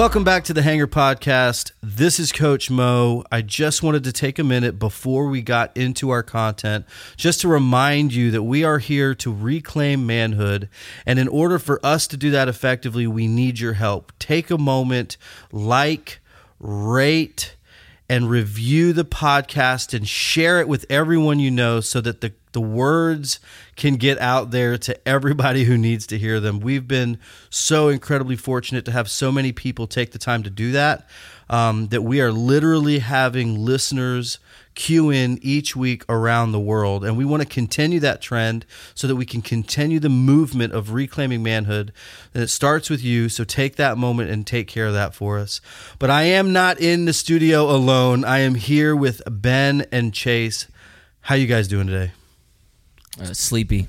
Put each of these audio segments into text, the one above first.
Welcome back to the Hangar Podcast. This is Coach Mo. I just wanted to take a minute before we got into our content just to remind you that we are here to reclaim manhood. And in order for us to do that effectively, we need your help. Take a moment, like, rate, and review the podcast and share it with everyone you know so that the, the words can get out there to everybody who needs to hear them. We've been so incredibly fortunate to have so many people take the time to do that. Um, that we are literally having listeners queue in each week around the world. And we want to continue that trend so that we can continue the movement of reclaiming manhood. And it starts with you. So take that moment and take care of that for us. But I am not in the studio alone. I am here with Ben and Chase. How you guys doing today? Uh, sleepy.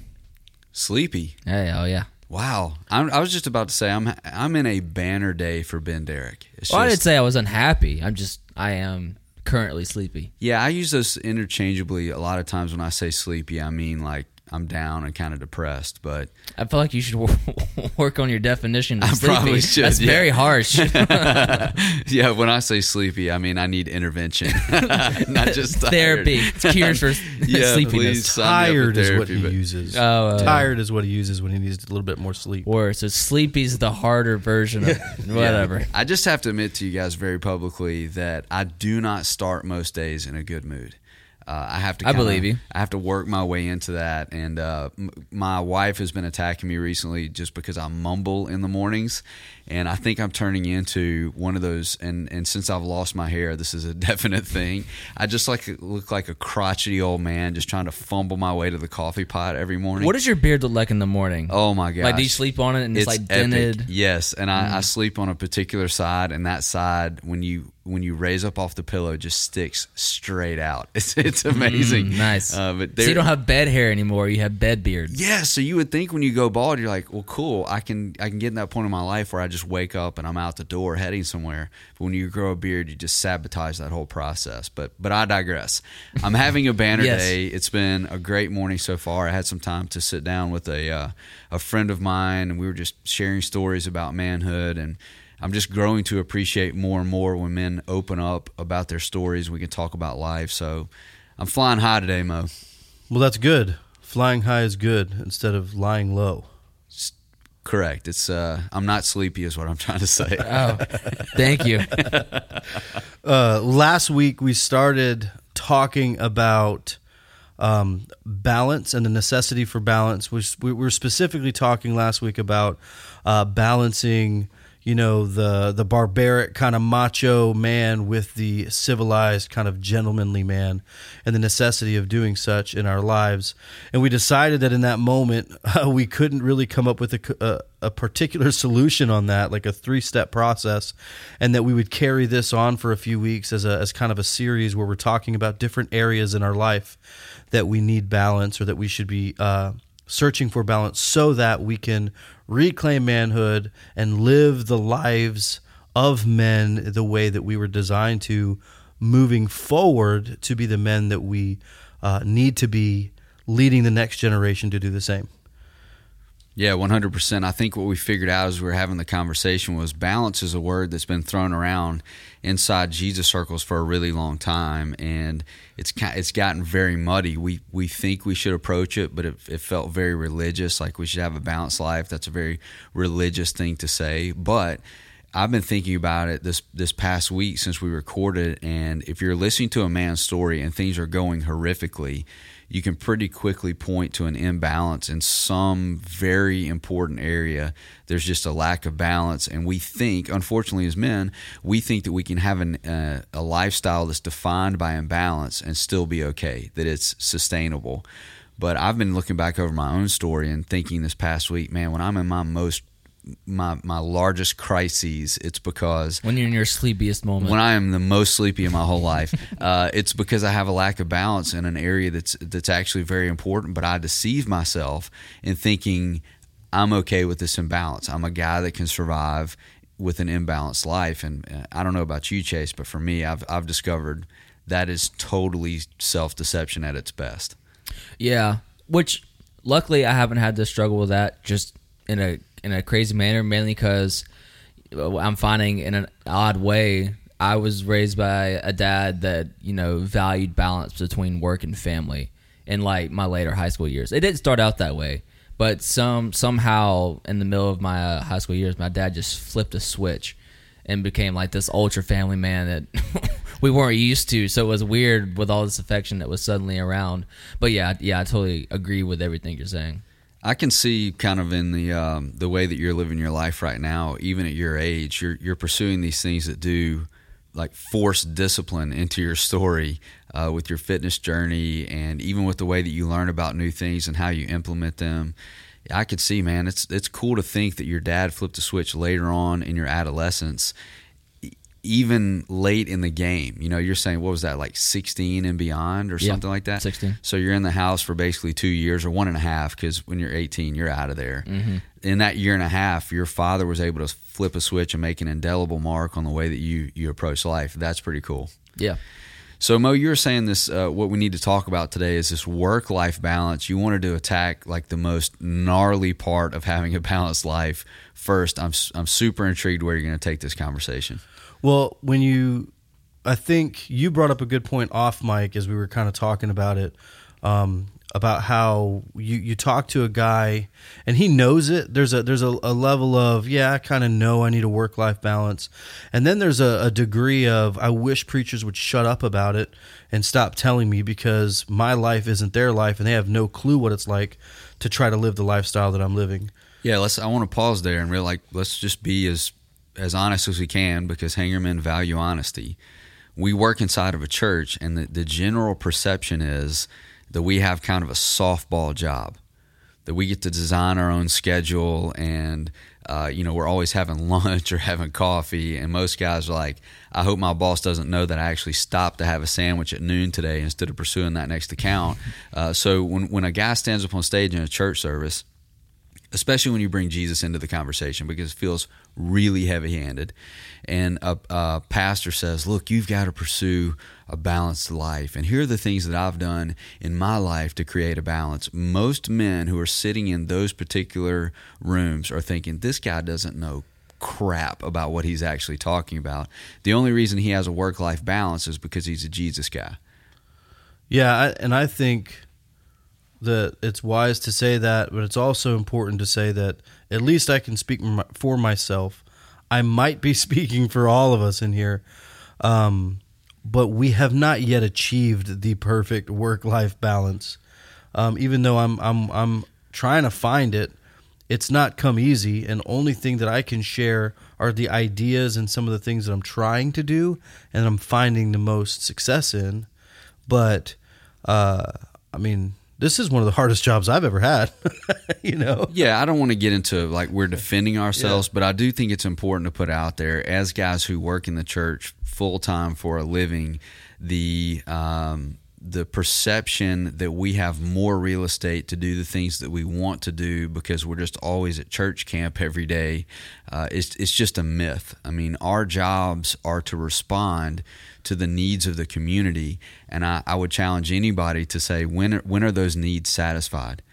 Sleepy. Hey, oh yeah. Wow. I'm, I was just about to say I'm I'm in a banner day for Ben Derrick. It's Well, I didn't say I was unhappy. I'm just I am currently sleepy. yeah, I use those interchangeably a lot of times when I say sleepy. I mean like I'm down and kind of depressed, but I feel like you should work on your definition of I sleepy. probably should, That's yeah. very harsh. yeah, when I say sleepy, I mean I need intervention, not just tired. Therapy. It's cures for Yeah, sleepiness. please. Sign me Tired is what he but- uses. Oh, uh, Tired is what he uses when he needs a little bit more sleep. Worse. So sleepy's the harder version of whatever. Yeah. I just have to admit to you guys very publicly that I do not start most days in a good mood. Uh, I have to. I kinda- believe you. I have to work my way into that, and uh, m- my wife has been attacking me recently just because I mumble in the mornings, and I think I'm turning into one of those. And, and since I've lost my hair, this is a definite thing. I just like look like a crotchety old man just trying to fumble my way to the coffee pot every morning. What does your beard look like in the morning? Oh my god! Like, do you sleep on it and it's, like dented? Mm. Epic. Yes, and I, I sleep on a particular side, and that side when you when you raise up off the pillow just sticks straight out. It's it's amazing. Mm, nice. Uh, but so you don't have bed hair anymore. You have bed beard. yeah, so you would think when you go bald, you're like, well, cool. I can I can get in that point in my life where I just wake up and I'm out the door heading somewhere. But when you grow a beard, you just sabotage that whole process. But but I digress. I'm having a banner Yes. day. It's been a great morning so far. I had some time to sit down with a uh, a friend of mine, and we were just sharing stories about manhood and. I'm just growing to appreciate more and more when men open up about their stories. We can talk about life. So I'm flying high today, Mo. Well, that's good. Flying high is good instead of lying low. Correct. It's uh I'm not sleepy is what I'm trying to say. Oh, thank you. Uh, last week we started talking about um, balance and the necessity for balance. Which we were specifically talking last week about uh, balancing, you know, the the barbaric kind of macho man with the civilized kind of gentlemanly man, and the necessity of doing such in our lives. And we decided that in that moment uh, we couldn't really come up with a a particular solution on that, like a three step process, and that we would carry this on for a few weeks as a as kind of a series where we're talking about different areas in our life that we need balance or that we should be uh, searching for balance so that we can reclaim manhood and live the lives of men the way that we were designed to moving forward to be the men that we uh, need to be leading the next generation to do the same. Yeah, 100%. I think what we figured out as we were having the conversation was balance is a word that's been thrown around inside Jesus circles for a really long time and it's it's gotten very muddy. We we think we should approach it, but it, it felt very religious like we should have a balanced life. That's a very religious thing to say, but I've been thinking about it this this past week since we recorded, and if you're listening to a man's story and things are going horrifically, you can pretty quickly point to an imbalance in some very important area. There's just a lack of balance, and we think, unfortunately, as men, we think that we can have an, uh, a lifestyle that's defined by imbalance and still be okay, that it's sustainable. But I've been looking back over my own story and thinking this past week, man, when I'm in my most my my largest crises, it's because When you're in your sleepiest moment. when I am the most sleepy in my whole life, uh, it's because I have a lack of balance in an area that's that's actually very important. But I deceive myself in thinking I'm okay with this imbalance. I'm a guy that can survive with an imbalanced life. And uh, I don't know about you, Chase, but for me, I've I've discovered that is totally self deception at its best. Yeah, which luckily I haven't had to struggle with that just in a in a crazy manner, mainly because I'm finding in an odd way. I was raised by a dad that you know valued balance between work and family in like my later high school years. It didn't start out that way, but some somehow in the middle of my uh, high school years, my dad just flipped a switch and became like this ultra family man that we weren't used to. So it was weird with all this affection that was suddenly around. But yeah, yeah, I totally agree with everything you're saying. I can see kind of in the um, the way that you're living your life right now, even at your age, you're you're pursuing these things that do like force discipline into your story uh, with your fitness journey, and even with the way that you learn about new things and how you implement them. I could see, man, it's it's cool to think that your dad flipped a switch later on in your adolescence even late in the game. You know, you're saying what was that like 16 and beyond or Yeah, something like that? 16. So you're in the house for basically two years or one and a half because when you're 18, you're out of there. Mm-hmm. In that year and a half, your father was able to flip a switch and make an indelible mark on the way that you you approach life. That's pretty cool. Yeah. So Mo, you were saying this. Uh, what we need to talk about today is this work-life balance. You wanted to attack like the most gnarly part of having a balanced life first. I'm I'm super intrigued where you're going to take this conversation. Well, when you, I think you brought up a good point off mic as we were kind of talking about it, um, about how you you talk to a guy and he knows it. There's a there's a, a level of yeah, I kind of know I need a work life balance, and then there's a, a degree of I wish preachers would shut up about it and stop telling me because my life isn't their life and they have no clue what it's like to try to live the lifestyle that I'm living. Yeah, let's. I want to pause there and really like let's just be as as honest as we can because hangarmen value honesty. We work inside of a church, and the, the general perception is that we have kind of a softball job, that we get to design our own schedule, and uh, you know we're always having lunch or having coffee. And most guys are like, "I hope my boss doesn't know that I actually stopped to have a sandwich at noon today instead of pursuing that next account." Uh, so when when a guy stands up on stage in a church service especially when you bring Jesus into the conversation because it feels really heavy handed. And a, a, pastor says, Look, you've got to pursue a balanced life. And here are the things that I've done in my life to create a balance. Most men who are sitting in those particular rooms are thinking, This guy doesn't know crap about what he's actually talking about. The only reason he has a work life balance is because he's a Jesus guy. Yeah, I, and I think that it's wise to say that, but it's also important to say that at least I can speak for myself. I might be speaking for all of us in here, um, but we have not yet achieved the perfect work-life balance. Um, even though I'm I'm I'm trying to find it, it's not come easy. And only thing that I can share are the ideas and some of the things that I'm trying to do, and I'm finding the most success in. But uh, I mean, this is one of the hardest jobs I've ever had. you know? Yeah, I don't want to get into like we're defending ourselves, but I do think it's important to put out there as guys who work in the church full time for a living, the um, the perception that we have more real estate to do the things that we want to do because we're just always at church camp every day uh, it's, it's just a myth. I mean, our jobs are to respond to the needs of the community, and I, I would challenge anybody to say when when are those needs satisfied?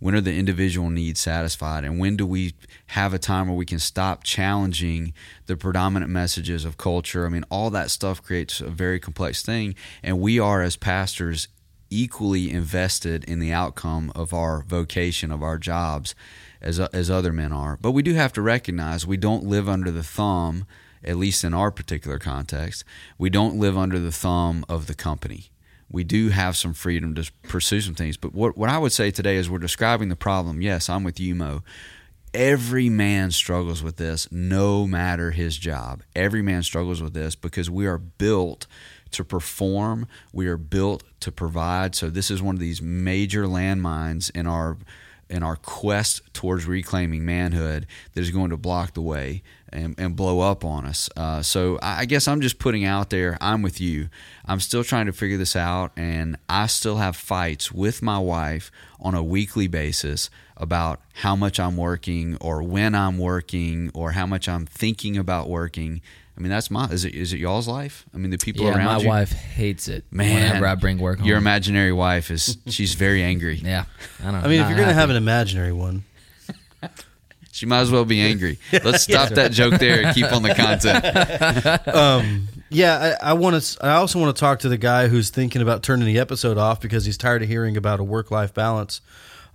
When are the individual needs satisfied? And when do we have a time where we can stop challenging the predominant messages of culture? I mean, all that stuff creates a very complex thing. And we are, as pastors, equally invested in the outcome of our vocation, of our jobs, as, as other men are. But we do have to recognize we don't live under the thumb, at least in our particular context, we don't live under the thumb of the company we do have some freedom to pursue some things. But what, what I would say today is we're describing the problem. Yes, I'm with you, Mo. Every man struggles with this, no matter his job. Every man struggles with this because we are built to perform, we are built to provide. So this is one of these major landmines in our in our quest towards reclaiming manhood that is going to block the way and, and blow up on us. Uh, so I guess I'm just putting out there, I'm with you. I'm still trying to figure this out, and I still have fights with my wife on a weekly basis about how much I'm working or when I'm working or how much I'm thinking about working. I mean, that's my. Is it is it y'all's life? I mean, the people yeah, around my you. wife hates it. Man, whenever I bring work home. Your imaginary wife is she's very angry. yeah, I don't. I mean, if you're going to have an imaginary one, She might as well be angry. Let's stop that joke there and keep on the content. um, yeah, I, I want to. I also want to talk to the guy who's thinking about turning the episode off because he's tired of hearing about a work-life balance,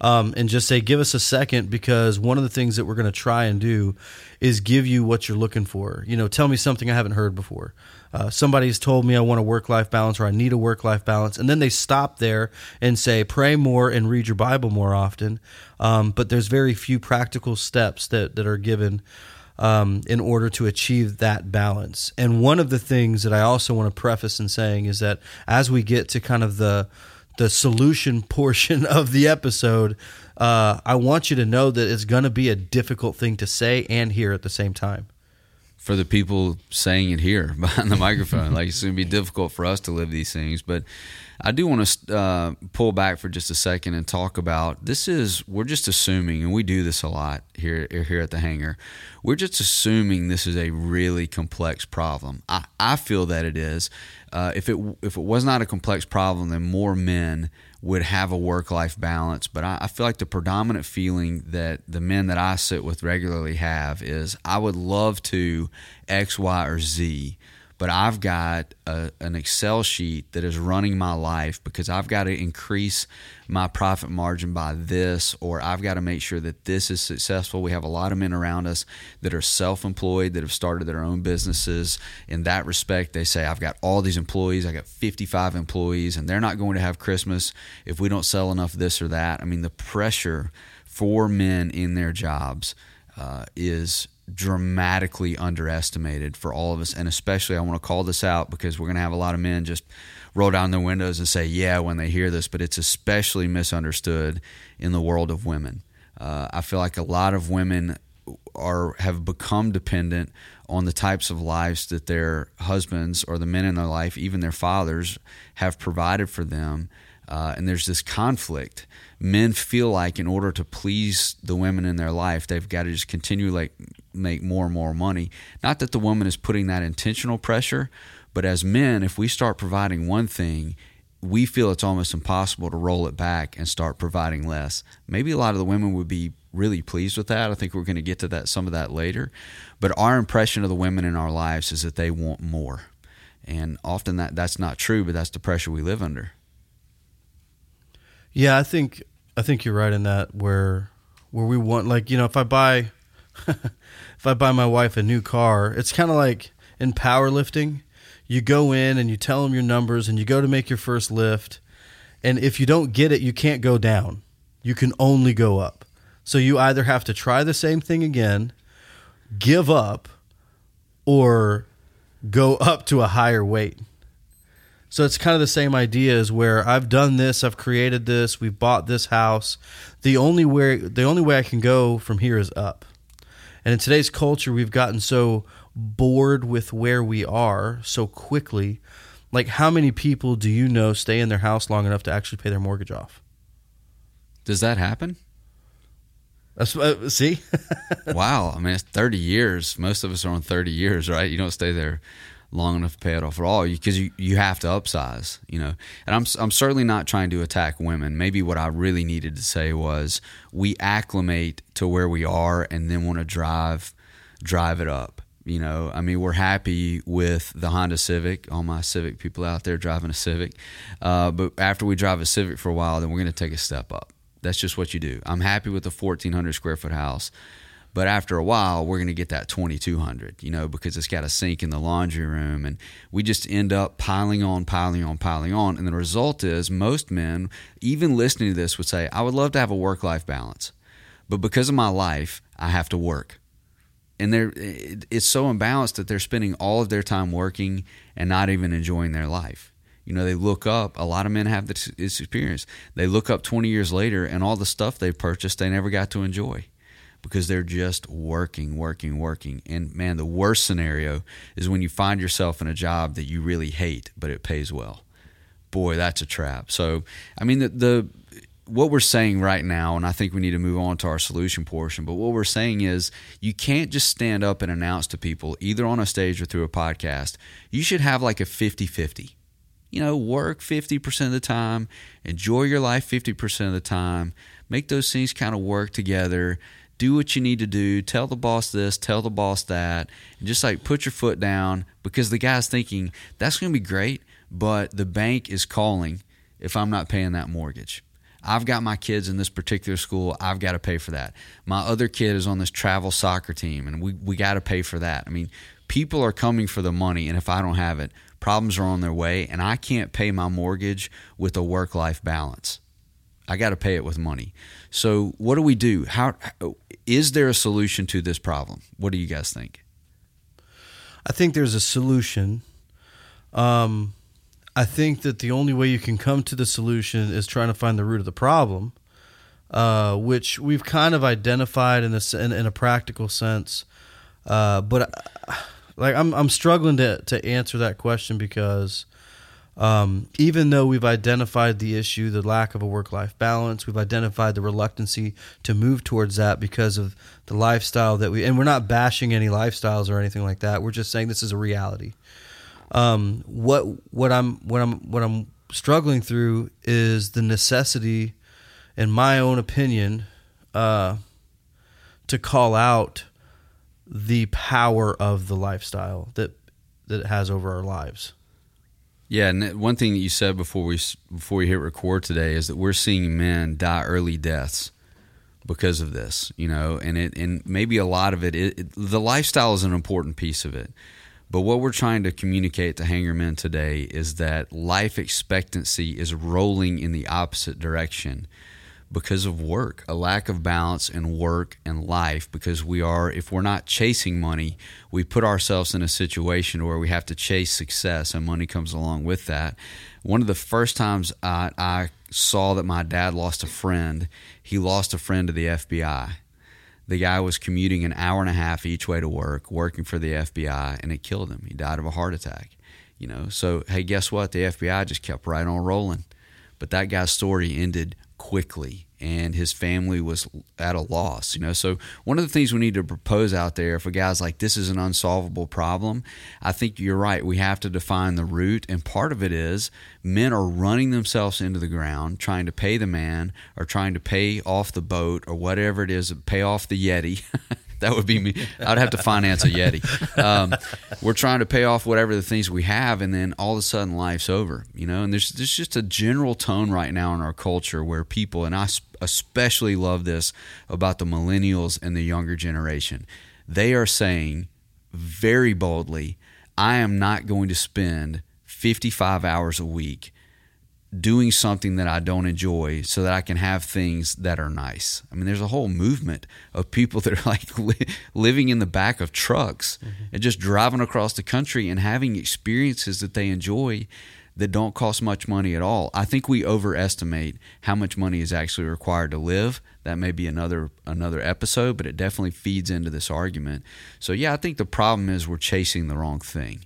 um, and just say, "Give us a second because one of the things that we're going to try and do is give you what you're looking for. You know, tell me something I haven't heard before. Uh, somebody's told me I want a work-life balance or I need a work-life balance, and then they stop there and say, "Pray more and read your Bible more often." Um, but there's very few practical steps that that are given um, in order to achieve that balance. And one of the things that I also want to preface in saying is that as we get to kind of the the solution portion of the episode, uh, I want you to know that it's going to be a difficult thing to say and hear at the same time. For the people saying it here behind the microphone, like it's going to be difficult for us to live these things, but I do want to uh, pull back for just a second and talk about this is we're just assuming, and we do this a lot here here at the hangar. We're just assuming this is a really complex problem. I, I feel that it is. Uh, if it if it was not a complex problem, then more men would have a work life balance. But I, I feel like the predominant feeling that the men that I sit with regularly have is I would love to X, Y, or Z but I've got a, an Excel sheet that is running my life because I've got to increase my profit margin by this, or I've got to make sure that this is successful. We have a lot of men around us that are self employed, that have started their own businesses. In that respect, they say, I've got all these employees, I got 55 employees, and they're not going to have Christmas if we don't sell enough this or that. I mean, the pressure for men in their jobs uh, is dramatically underestimated for all of us. And especially, I want to call this out because we're going to have a lot of men just roll down their windows and say, yeah, when they hear this, but it's especially misunderstood in the world of women. Uh, I feel like a lot of women are have become dependent on the types of lives that their husbands or the men in their life, even their fathers, have provided for them. Uh, and there's this conflict men feel like in order to please the women in their life, they've got to just continue like make more and more money. Not that the woman is putting that intentional pressure, but as men, if we start providing one thing, we feel it's almost impossible to roll it back and start providing less. Maybe a lot of the women would be really pleased with that. I think we're going to get to that some of that later. But our impression of the women in our lives is that they want more. And often that that's not true, but that's the pressure we live under. Yeah, I think I think you're right in that where where we want like you know if I buy if I buy my wife a new car, it's kind of like in powerlifting. You go in and you tell them your numbers and you go to make your first lift, and if you don't get it, you can't go down. You can only go up. So you either have to try the same thing again, give up, or go up to a higher weight. So it's kind of the same idea as where I've done this, I've created this, we've bought this house. The only way the only way I can go from here is up. And in today's culture, we've gotten so bored with where we are so quickly. Like how many people do you know stay in their house long enough to actually pay their mortgage off? Does that happen? That's, uh, see? wow. I mean, it's 30 years. Most of us are on 30 years, right? You don't stay there long enough to pay it off at all because you, you have to upsize, you know. And I'm, I'm certainly not trying to attack women. Maybe what I really needed to say was we acclimate to where we are and then want to drive drive it up. You know, I mean, we're happy with the Honda Civic. All my Civic people out there driving a Civic, uh, but after we drive a Civic for a while, then we're going to take a step up. That's just what you do. I'm happy with the 1,400 square foot house. But after a while, we're going to get that 2200, you know, because it's got a sink in the laundry room. And we just end up piling on, piling on, piling on. And the result is most men, even listening to this, would say, I would love to have a work life balance. But because of my life, I have to work. And they're, it's so imbalanced that they're spending all of their time working and not even enjoying their life. You know, they look up, a lot of men have this experience. They look up 20 years later and all the stuff they purchased, they never got to enjoy because they're just working, working, working. And man, the worst scenario is when you find yourself in a job that you really hate, but it pays well. Boy, that's a trap. So, I mean, the, the what we're saying right now, and I think we need to move on to our solution portion, but what we're saying is you can't just stand up and announce to people, either on a stage or through a podcast, you should have like a 50 50. You know, work 50% of the time, enjoy your life 50% of the time, make those things kind of work together do what you need to do, tell the boss this, tell the boss that, and just like put your foot down because the guy's thinking that's going to be great, but the bank is calling if I'm not paying that mortgage. I've got my kids in this particular school. I've got to pay for that. My other kid is on this travel soccer team, and we, we got to pay for that. I mean, people are coming for the money, and if I don't have it, problems are on their way, and I can't pay my mortgage with a work life balance. I got to pay it with money. So, what do we do? How is there a solution to this problem? What do you guys think? I think there's a solution. Um, I think that the only way you can come to the solution is trying to find the root of the problem, uh, which we've kind of identified in a in, in a practical sense. Uh, but uh, like I'm I'm struggling to to answer that question because um, even though we've identified the issue, the lack of a work life balance, we've identified the reluctancy to move towards that because of the lifestyle that we, and we're not bashing any lifestyles or anything like that. We're just saying this is a reality. Um, what what I'm what I'm what I'm struggling through is the necessity, in my own opinion, uh, to call out the power of the lifestyle that that it has over our lives. Yeah, and one thing that you said before we before we hit record today is that we're seeing men die early deaths because of this, you know, and it and maybe a lot of it, it, it the lifestyle is an important piece of it. But what we're trying to communicate to hangar men today is that life expectancy is rolling in the opposite direction because of work, a lack of balance in work and life. Because we are, if we're not chasing money, we put ourselves in a situation where we have to chase success, and money comes along with that. One of the first times I, I saw that my dad lost a friend, he lost a friend to the FBI. The guy was commuting an hour and a half each way to work, working for the FBI, and it killed him. He died of a heart attack. You know, so hey, guess what? The FBI just kept right on rolling. But that guy's story ended quickly and his family was at a loss you know? So one of the things we need to propose out there a guy's like this is an unsolvable problem i think you're right we have to define the root and part of it is men are running themselves into the ground trying to pay the man or trying to pay off the boat or whatever it is pay off the yeti that would be me. I'd have to finance a Yeti. Um, we're trying to pay off whatever the things we have, and then all of a sudden life's over, you know. And there's there's just a general tone right now in our culture where people, and I especially love this about the millennials and the younger generation, they are saying very boldly, "I am not going to spend 55 hours a week." Doing something that I don't enjoy so that I can have things that are nice. I mean, there's a whole movement of people that are like li- living in the back of trucks mm-hmm. and just driving across the country and having experiences that they enjoy that don't cost much money at all. I think we overestimate how much money is actually required to live. That may be another another episode, but it definitely feeds into this argument. So yeah, I think the problem is we're chasing the wrong thing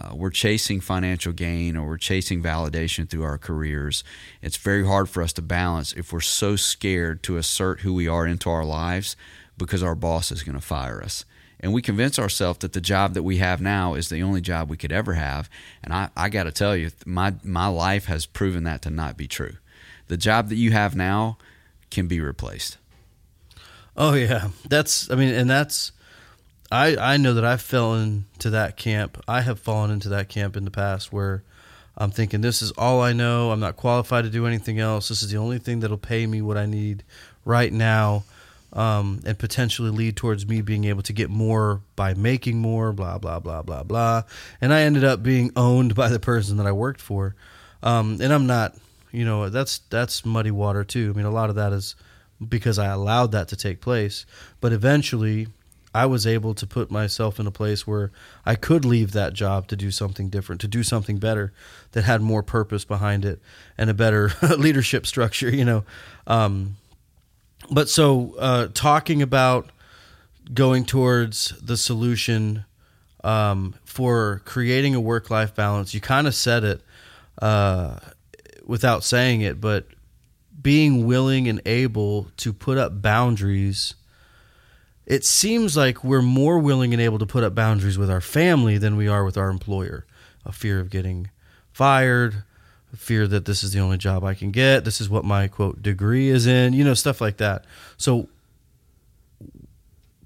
uh, we're chasing financial gain or we're chasing validation through our careers. It's very hard for us to balance if we're so scared to assert who we are into our lives because our boss is going to fire us. And we convince ourselves that the job that we have now is the only job we could ever have. And I, I got to tell you, my, my life has proven that to not be true. The job that you have now can be replaced. Oh, yeah. That's, I mean, and that's, I I know that I fell into that camp. I have fallen into that camp in the past where I'm thinking this is all I know. I'm not qualified to do anything else. This is the only thing that'll pay me what I need right now, um, and potentially lead towards me being able to get more by making more. Blah blah blah blah blah. And I ended up being owned by the person that I worked for, um, and I'm not. You know that's that's muddy water too. I mean, a lot of that is because I allowed that to take place. But eventually, I was able to put myself in a place where I could leave that job to do something different, to do something better that had more purpose behind it and a better leadership structure, you know. Um, but so uh, talking about going towards the solution um, for creating a work life balance, you kind of said it uh, without saying it, but being willing and able to put up boundaries it seems like we're more willing and able to put up boundaries with our family than we are with our employer. A fear of getting fired, a fear that this is the only job I can get, this is what my quote degree is in, you know, stuff like that. So,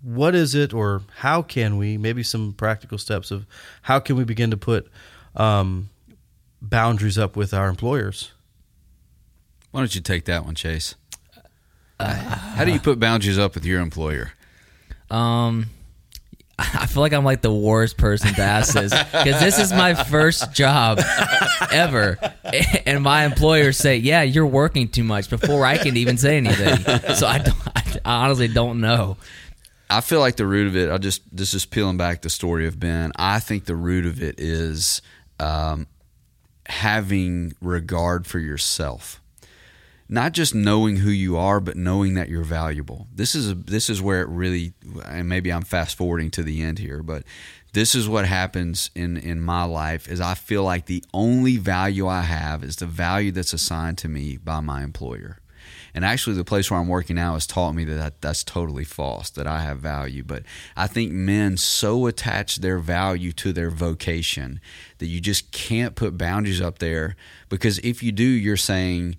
what is it, or how can we? Maybe some practical steps of how can we begin to put um, boundaries up with our employers. Why don't you take that one, Chase? How do you put boundaries up with your employer? Um, I feel like I'm like the worst person to ask this because this is my first job ever, and my employers say, "Yeah, you're working too much" before I can even say anything. So I, don't, I honestly don't know. I feel like the root of it. I just this is peeling back the story of Ben. I think the root of it is um, having regard for yourself, not just knowing who you are, but knowing that you're valuable. This is this is where it really, and maybe I'm fast forwarding to the end here, but this is what happens in in my life. Is I feel like the only value I have is the value that's assigned to me by my employer. And actually, the place where I'm working now has taught me that that's totally false, that I have value. But I think men so attach their value to their vocation that you just can't put boundaries up there because if you do, you're saying,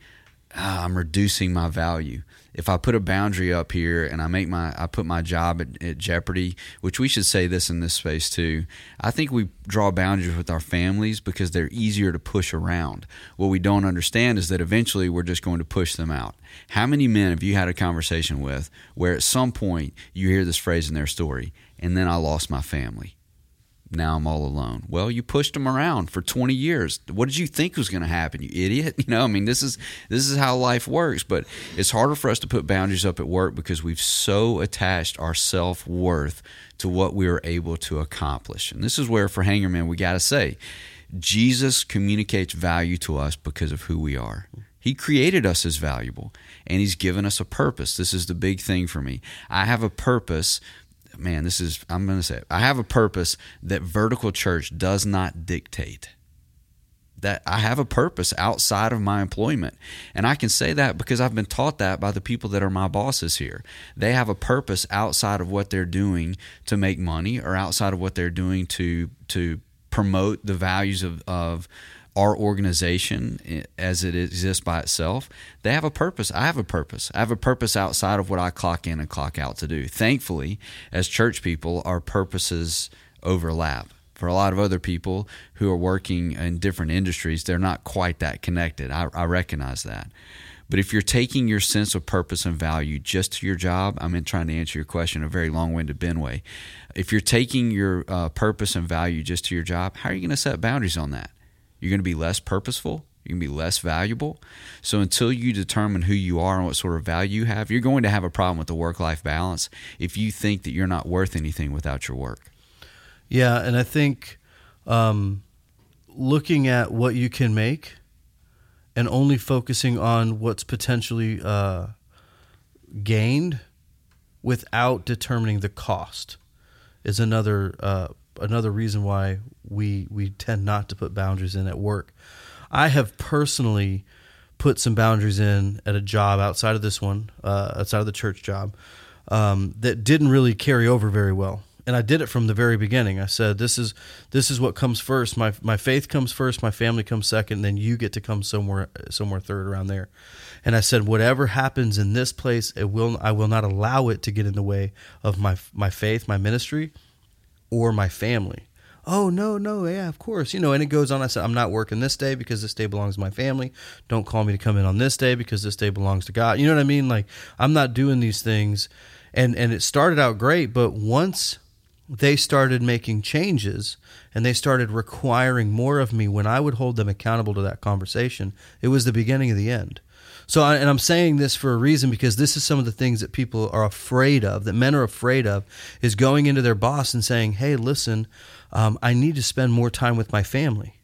ah, I'm reducing my value. If I put a boundary up here and I make my I put my job at, at, jeopardy, which we should say this in this space too. I think we draw boundaries with our families because they're easier to push around. What we don't understand is that eventually we're just going to push them out. How many men have you had a conversation with where at some point you hear this phrase in their story, and then I lost my family? Now I'm all alone. Well, you pushed him around for 20 years. What did you think was going to happen, you idiot? You know, I mean, this is this is how life works, but it's harder for us to put boundaries up at work because we've so attached our self-worth to what we are able to accomplish. And this is where for Hangarman we got to say, Jesus communicates value to us because of who we are. He created us as valuable and he's given us a purpose. This is the big thing for me. I have a purpose man, this is, I'm going to say it. I have a purpose that vertical church does not dictate. That I have a purpose outside of my employment. And I can say that because I've been taught that by the people that are my bosses here. They have a purpose outside of what they're doing to make money or outside of what they're doing to to promote the values of, of our organization as it exists by itself, they have a purpose. I have a purpose. I have a purpose outside of what I clock in and clock out to do. Thankfully, as church people, our purposes overlap. For a lot of other people who are working in different industries, they're not quite that connected. I, I recognize that. But if you're taking your sense of purpose and value just to your job, I'm in trying to answer your question a very long winded Ben way. If you're taking your uh, purpose and value just to your job, how are you going to set boundaries on that? You're going to be less purposeful. You're going to be less valuable. So until you determine who you are and what sort of value you have, you're going to have a problem with the work life balance if you think that you're not worth anything without your work. Yeah, and I think um, looking at what you can make and only focusing on what's potentially uh, gained without determining the cost is another uh, another reason why we we tend not to put boundaries in at work. I have personally put some boundaries in at a job outside of this one, uh, outside of the church job, um, that didn't really carry over very well. And I did it from the very beginning. I said, "This is this is what comes first. My my faith comes first. My family comes second. Then you get to come somewhere somewhere third around there." And I said, "Whatever happens in this place, it will I will not allow it to get in the way of my my faith, my ministry, or my family." oh no no yeah of course you know and it goes on i said i'm not working this day because this day belongs to my family. Don't call me to come in on this day because this day belongs to god. You know what i mean? Like i'm not doing these things. And and it started out great but once they started making changes and they started requiring more of me when i would hold them accountable to that conversation it was the beginning of the end so, and I'm saying this for a reason because this is some of the things that people are afraid of, that men are afraid of, is going into their boss and saying, "Hey, listen, um, I need to spend more time with my family.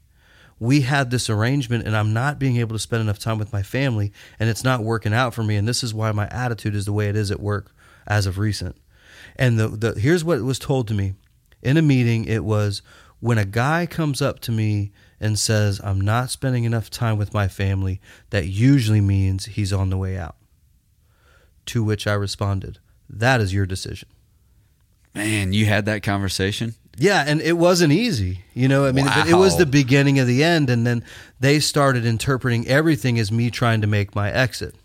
We had this arrangement, and I'm not being able to spend enough time with my family, and it's not working out for me. And this is why my attitude is the way it is at work as of recent. And the, the here's what was told to me in a meeting. It was when a guy comes up to me and says, "I'm not spending enough time with my family," that usually means he's on the way out. To which I responded, "That is your decision." Man, you had that conversation. Yeah, and it wasn't easy. You know, I mean, wow. it was the beginning of the end, and then they started interpreting everything as me trying to make my exit.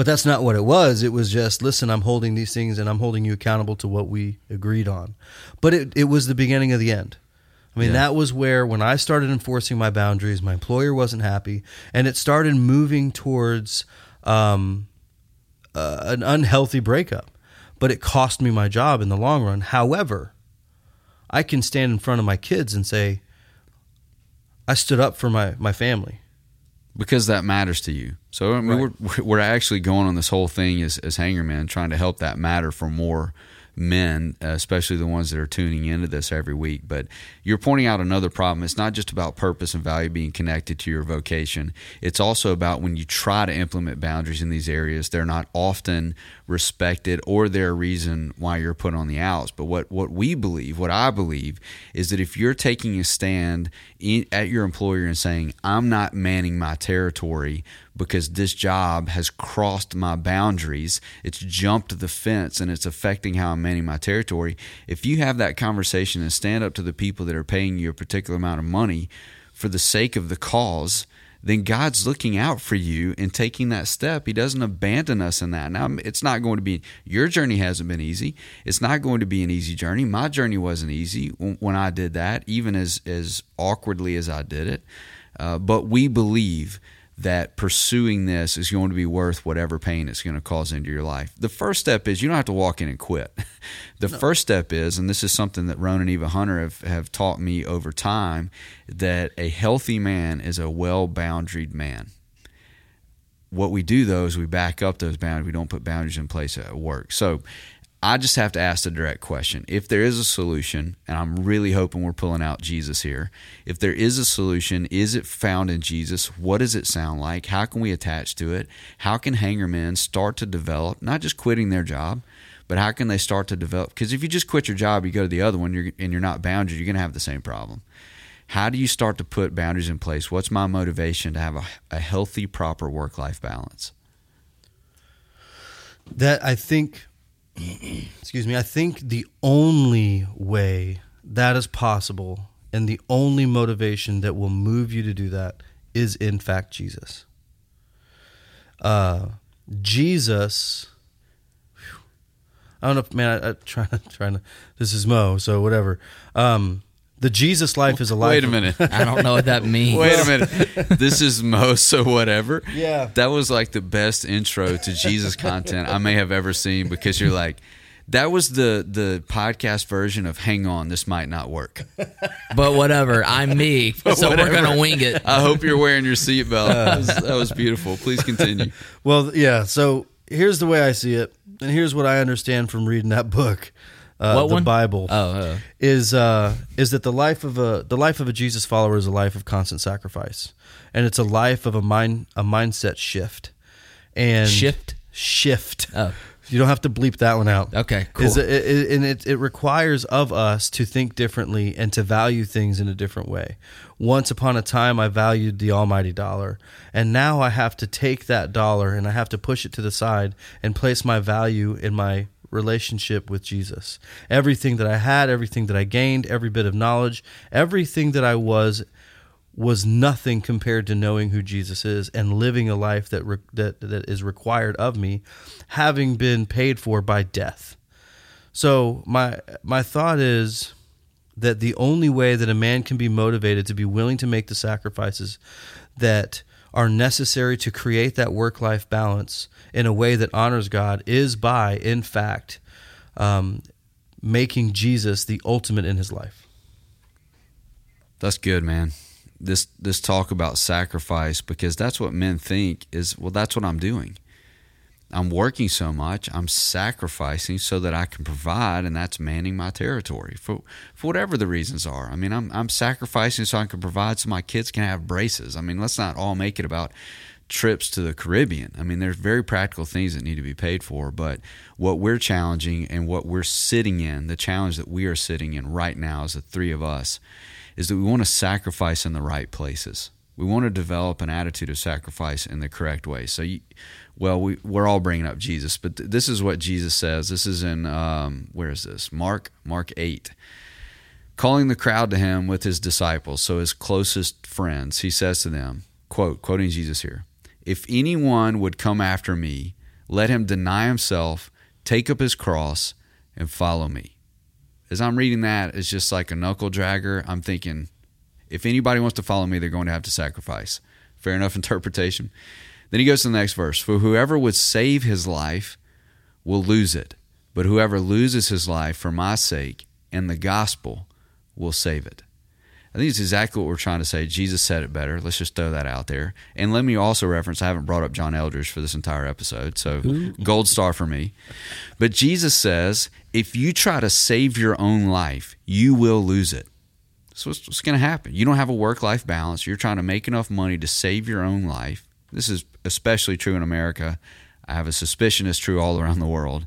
But that's not what it was. It was just, listen, I'm holding these things and I'm holding you accountable to what we agreed on. But it, it was the beginning of the end. I mean, Yeah. that was where, when I started enforcing my boundaries, my employer wasn't happy, and it started moving towards um, uh, an unhealthy breakup. But it cost me my job in the long run. However, I can stand in front of my kids and say, I stood up for my, my family. Because that matters to you. So I mean, Right. we're we're actually going on this whole thing as as hangarmen, trying to help that matter for more men, especially the ones that are tuning into this every week. But you're pointing out another problem. It's not just about purpose and value being connected to your vocation. It's also about when you try to implement boundaries in these areas, they're not often respected or they're a reason why you're put on the outs. But what, what we believe, what I believe, is that if you're taking a stand in, at your employer and saying, I'm not manning my territory because this job has crossed my boundaries, it's jumped the fence and it's affecting how I'm manning my territory. If you have that conversation and stand up to the people that are paying you a particular amount of money for the sake of the cause, then God's looking out for you and taking that step. He doesn't abandon us in that. Now, it's not going to be, your journey hasn't been easy. It's not going to be an easy journey. My journey wasn't easy when I did that, even as, as awkwardly as I did it. Uh, but we believe that pursuing this is going to be worth whatever pain it's going to cause into your life. The first step is you don't have to walk in and quit. The first step is, and this is something that Ron and Eva Hunter have, have taught me over time, that a healthy man is a well boundaried man. What we do though is we back up those boundaries. We don't put boundaries in place at work. So I just have to ask the direct question. If there is a solution, and I'm really hoping we're pulling out Jesus here, if there is a solution, is it found in Jesus? What does it sound like? How can we attach to it? How can hangarmen start to develop, not just quitting their job, but how can they start to develop? Because if you just quit your job, you go to the other one, you're, and you're not bounded, you're going to have the same problem. How do you start to put boundaries in place? What's my motivation to have a, a healthy, proper work life balance? That I think, excuse me, I think the only way that is possible and the only motivation that will move you to do that is, in fact, Jesus. Uh, Jesus. I don't know, man. I, I trying trying to. This is Mo, so whatever. Um, the Jesus life is a life. Wait a minute. I don't know what that means. Wait a minute. This is Mo, so whatever. Yeah. That was like the best intro to Jesus content I may have ever seen because you're like, that was the the podcast version of Hang On, This Might Not Work. But whatever. I'm me. so we're gonna wing it. I hope you're wearing your seatbelt. Uh. That was, that was beautiful. Please continue. Well, yeah. So here's the way I see it, and here's what I understand from reading that book, uh, What the one? Bible. Oh, oh. is uh, is that the life of a the life of a Jesus follower is a life of constant sacrifice, and it's a life of a mind a mindset shift, and Shift? shift. Oh. You don't have to bleep that one out. Okay, cool. Is it, it, and it, it requires of us to think differently and to value things in a different way. Once upon a time, I valued the almighty dollar, and now I have to take that dollar and I have to push it to the side and place my value in my relationship with Jesus. Everything that I had, everything that I gained, every bit of knowledge, everything that I was was nothing compared to knowing who Jesus is and living a life that re- that that is required of me, having been paid for by death. So my my thought is that the only way that a man can be motivated to be willing to make the sacrifices that are necessary to create that work life balance in a way that honors God is by, in fact, um, making Jesus the ultimate in his life. That's good, man. This this talk about sacrifice because that's what men think is well that's what I'm doing. I'm working so much, I'm sacrificing so that I can provide and that's manning my territory for for whatever the reasons are. I mean, I'm I'm sacrificing so I can provide so my kids can have braces. I mean, let's not all make it about trips to the Caribbean. I mean, there's very practical things that need to be paid for, but what we're challenging and what we're sitting in, the challenge that we are sitting in right now as the three of us, is that we want to sacrifice in the right places. We want to develop an attitude of sacrifice in the correct way. So, you, well, we, we're all bringing up Jesus, but th- this is what Jesus says. This is in, um, where is this? Mark, Mark 8 calling the crowd to him with his disciples, so his closest friends, he says to them, quote, quoting Jesus here, if anyone would come after me, Let him deny himself, take up his cross, and follow me. As I'm reading that, it's just like a knuckle dragger. I'm thinking, if anybody wants to follow me, they're going to have to sacrifice. Fair enough interpretation. Then he goes to the next verse For whoever would save his life will lose it, but whoever loses his life for my sake and the gospel will save it. I think it's exactly what we're trying to say. Jesus said it better. Let's just throw that out there. And let me also reference I haven't brought up John Eldredge for this entire episode, so Ooh. gold star for me. But Jesus says, if you try to save your own life, you will lose it. So what's, what's going to happen? You don't have a work life balance. You're trying to make enough money to save your own life. This is especially true in America. I have a suspicion it's true all around the world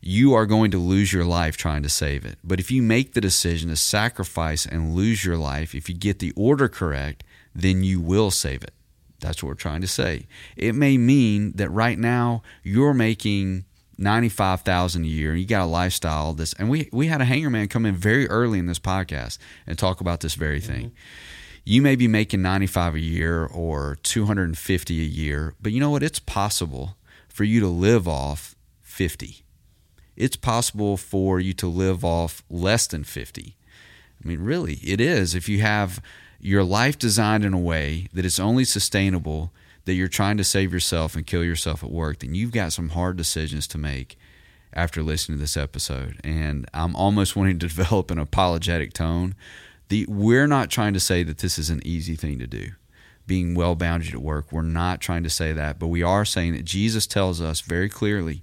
you are going to lose your life trying to save it. But if you make the decision to sacrifice and lose your life, if you get the order correct, then you will save it. That's what we're trying to say. It may mean that right now you're making 95,000 a year and you got a lifestyle this and we we had a hangar man come in very early in this podcast and talk about this very thing. Mm-hmm. You may be making 95 a year or 250 a year, but you know what? It's possible for you to live off 50 it's possible for you to live off less than 50. I mean, really, it is. If you have your life designed in a way that it's only sustainable, that you're trying to save yourself and kill yourself at work, then you've got some hard decisions to make after listening to this episode. And I'm almost wanting to develop an apologetic tone. The, we're not trying to say that this is an easy thing to do being well bounded at work. We're not trying to say that, but we are saying that Jesus tells us very clearly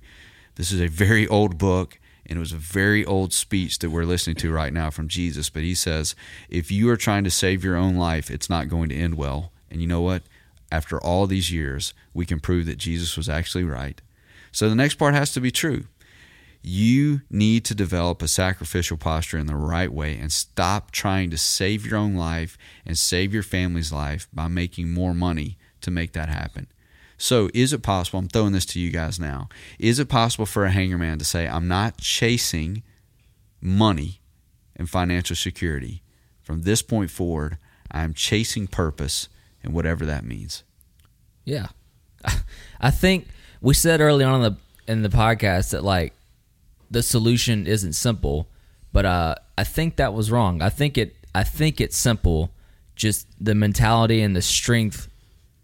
this is a very old book, and it was a very old speech that we're listening to right now from Jesus. But he says, if you are trying to save your own life, it's not going to end well. And you know what? After all these years, we can prove that Jesus was actually right. So the next part has to be true. You need to develop a sacrificial posture in the right way and stop trying to save your own life and save your family's life by making more money to make that happen. So, is it possible? I'm throwing this to you guys now. Is it possible for a hangarman to say, I'm not chasing money and financial security? From this point forward, I'm chasing purpose and whatever that means. Yeah. I think we said early on in the in the podcast that like the solution isn't simple, but uh, I think that was wrong. I think it I think it's simple. Just the mentality and the strength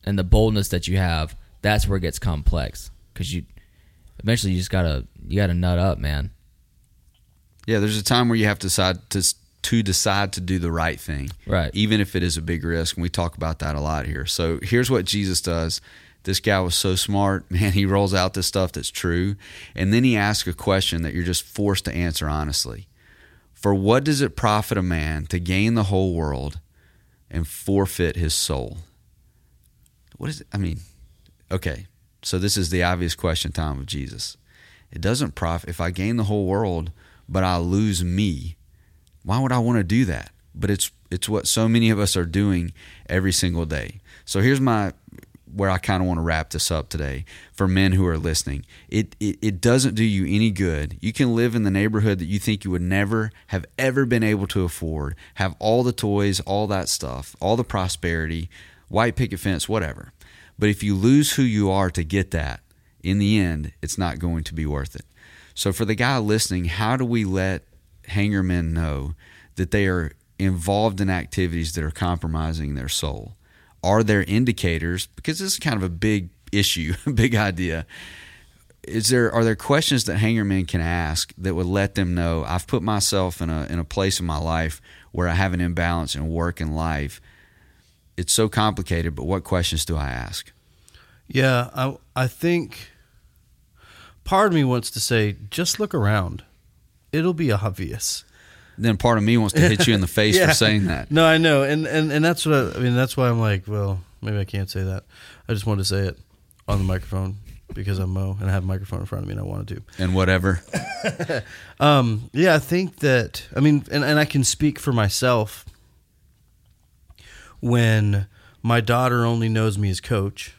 and the boldness that you have that's where it gets complex because you eventually you just gotta you gotta nut up, man. Yeah, there's a time where you have to decide to to decide to do the right thing, right? Even if it is a big risk, and we talk about that a lot here. So here's what Jesus does. This guy was so smart, man. He rolls out this stuff that's true, and then he asks a question that you're just forced to answer honestly. For what does it profit a man to gain the whole world and forfeit his soul? What is it? I mean, okay, so this is the obvious question time of Jesus. It doesn't profit if I gain the whole world, but I lose me. Why would I want to do that? But it's it's what so many of us are doing every single day. So here's my where I kind of want to wrap this up today for men who are listening. It, it it doesn't do you any good. You can live in the neighborhood that you think you would never have ever been able to afford, have all the toys, all that stuff, all the prosperity, white picket fence, whatever. But if you lose who you are to get that, in the end, it's not going to be worth it. So, for the guy listening, how do we let hangarmen know that they are involved in activities that are compromising their soul? Are there indicators? Because this is kind of a big issue, a big idea. Is there are there questions that hangarmen can ask that would let them know I've put myself in a in a place in my life where I have an imbalance in work and life it's so complicated, but what questions do I ask? Yeah, I I think part of me wants to say just look around. It'll be obvious. Then part of me wants to hit you in the face yeah. for saying that. No, I know, and and and that's what I, I mean. That's why I'm like, well, maybe I can't say that. I just wanted to say it on the microphone because I'm Mo and I have a microphone in front of me and I wanted to. And whatever. um, yeah, I think that I mean, and, and I can speak for myself when my daughter only knows me as coach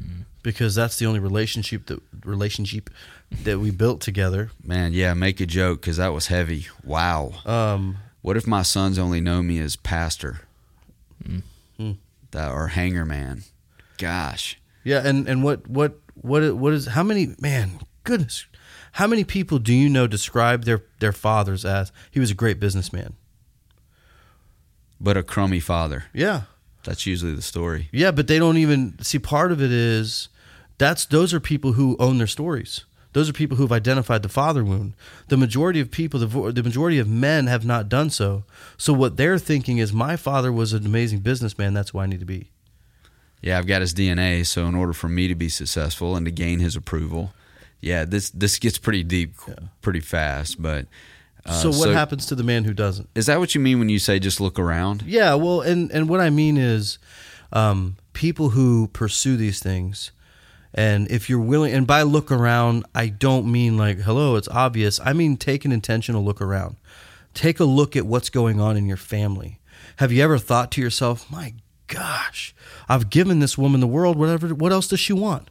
mm-hmm. because that's the only relationship that relationship that we built together. Man, yeah, make a joke because that was heavy. Wow. Um, what if my sons only know me as pastor, mm-hmm. that or hangar man? Gosh. Yeah, and and what what What what is how many man goodness how many people do you know describe their their fathers as he was a great businessman? But a crummy father. Yeah. That's usually the story. Yeah, but they don't even see part of it is that's those are people who own their stories. Those are people who've identified the father wound. The majority of people, the, the majority of men have not done so. So what they're thinking is, my father was an amazing businessman. That's who I need to be. Yeah, I've got his DNA. So in order for me to be successful and to gain his approval, yeah, this this gets pretty deep, pretty fast. But uh, so what happens to the man who doesn't? Is that what you mean when you say just look around? Yeah, well, and and what I mean is, um, people who pursue these things, and if you're willing, and by look around, I don't mean like hello, it's obvious. I mean take an intentional look around. Take a look at what's going on in your family. Have you ever thought to yourself, my gosh, I've given this woman the world. Whatever. What else does she want?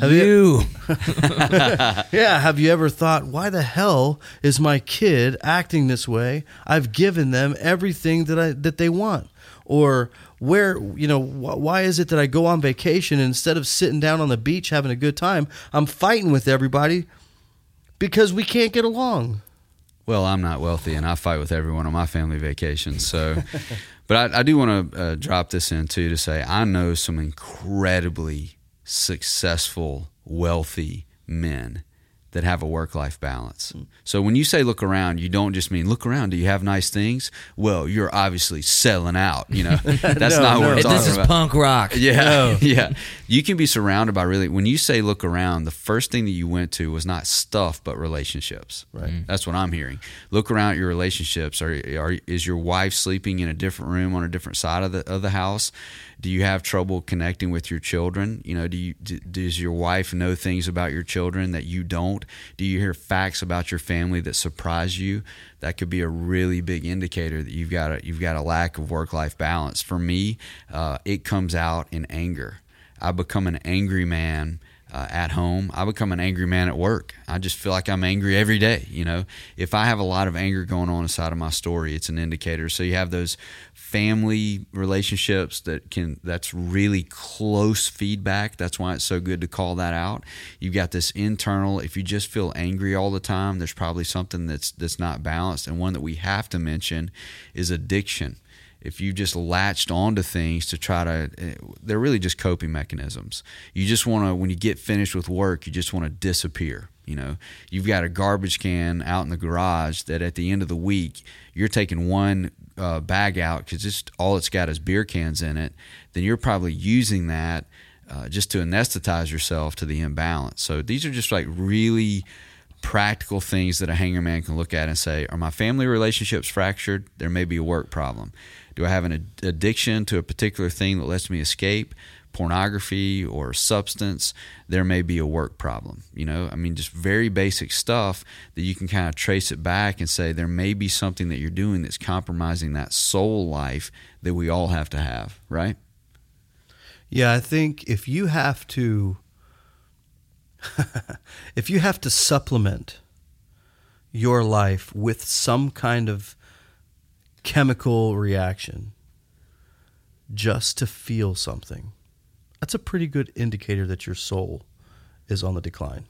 Have you? yeah. Have you ever thought, why the hell is my kid acting this way? I've given them everything that I that they want. Or where you know wh- why is it that I go on vacation and instead of sitting down on the beach having a good time, I'm fighting with everybody because we can't get along. Well, I'm not wealthy, and I fight with everyone on my family vacations. So, but I, I do want to uh, drop this in too to say I know some incredibly successful, wealthy men that have a work life balance. So when you say look around, you don't just mean look around. Do you have nice things? Well, you're obviously selling out. You know, that's No, not no. what we're If talking this is about. punk rock. Yeah, yeah. You can be surrounded by really. When you say look around, the first thing that you went to was not stuff, but relationships. Right. Mm. That's what I'm hearing. Look around at your relationships. Are, are is your wife sleeping in a different room on a different side of the of the house? Do you have trouble connecting with your children? You know, do you do, does your wife know things about your children that you don't? Do you hear facts about your family that surprise you? That could be a really big indicator that you've got a you've got a lack of work life balance. For me, uh, it comes out in anger. I become an angry man uh, at home. I become an angry man at work. I just feel like I'm angry every day. You know, if I have a lot of anger going on inside of my story, it's an indicator. So you have those family relationships that can that's really close feedback. That's why it's so good to call that out. You've got this internal. If you just feel angry all the time, there's probably something that's that's not balanced. And one that we have to mention is addiction if you just latched onto things to try to eh, they're really just coping mechanisms you just want to when you get finished with work you just want to disappear you know you've got a garbage can out in the garage that at the end of the week you're taking one uh, bag out because just all it's got is beer cans in it then you're probably using that uh, just to anesthetize yourself to the imbalance so these are just like really practical things that a hangar man can look at and say, Are my family relationships fractured? There may be a work problem. Do I have an ad- addiction to a particular thing that lets me escape? Pornography or substance, there may be a work problem. You know, I mean, just very basic stuff that you can kind of trace it back and say there may be something that you're doing that's compromising that soul life that we all have to have, right? Yeah, I think if you have to if you have to supplement your life with some kind of chemical reaction just to feel something, that's a pretty good indicator that your soul is on the decline.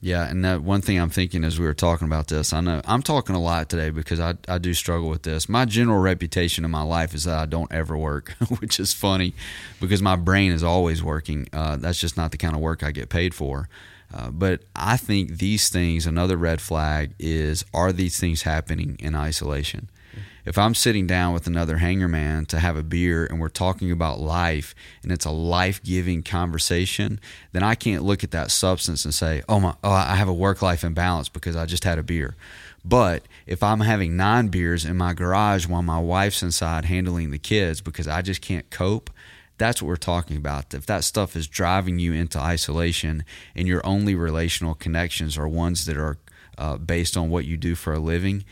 Yeah, and that one thing I'm thinking as we were talking about this, I know I'm talking a lot today because I, I do struggle with this. My general reputation in my life is that I don't ever work, which is funny because my brain is always working. Uh, that's just not the kind of work I get paid for. Uh, but I think these things, another red flag is are these things happening in isolation? If I'm sitting down with another hangar man to have a beer and we're talking about life and it's a life giving conversation, then I can't look at that substance and say, oh, my, oh, I have a work life imbalance because I just had a beer. But if I'm having nine beers in my garage while my wife's inside handling the kids because I just can't cope, that's what we're talking about. If that stuff is driving you into isolation and your only relational connections are ones that are uh, based on what you do for a living,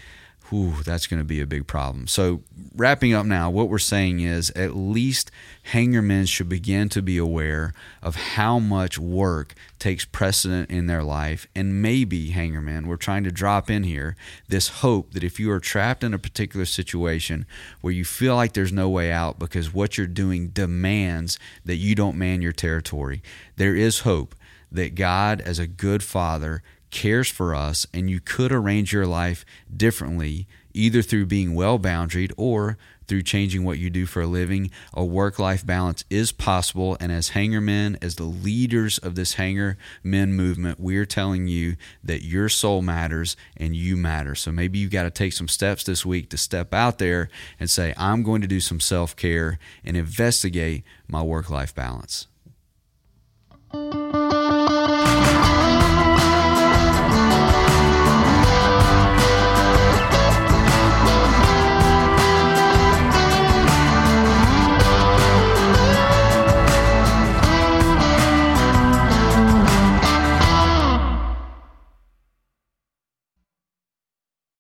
whew, that's going to be a big problem. So, wrapping up now, what we're saying is at least hangarmen should begin to be aware of how much work takes precedent in their life. And maybe, hangarmen, we're trying to drop in here this hope that if you are trapped in a particular situation where you feel like there's no way out because what you're doing demands that you don't man your territory, there is hope that God, as a good father, cares for us, and you could arrange your life differently, either through being well boundaried or through changing what you do for a living. A work life balance is possible. And as hangar men, as the leaders of this hangar men movement, we're telling you that your soul matters and you matter. So maybe you got to take some steps this week to step out there and say, I'm going to do some self care and investigate my work life balance.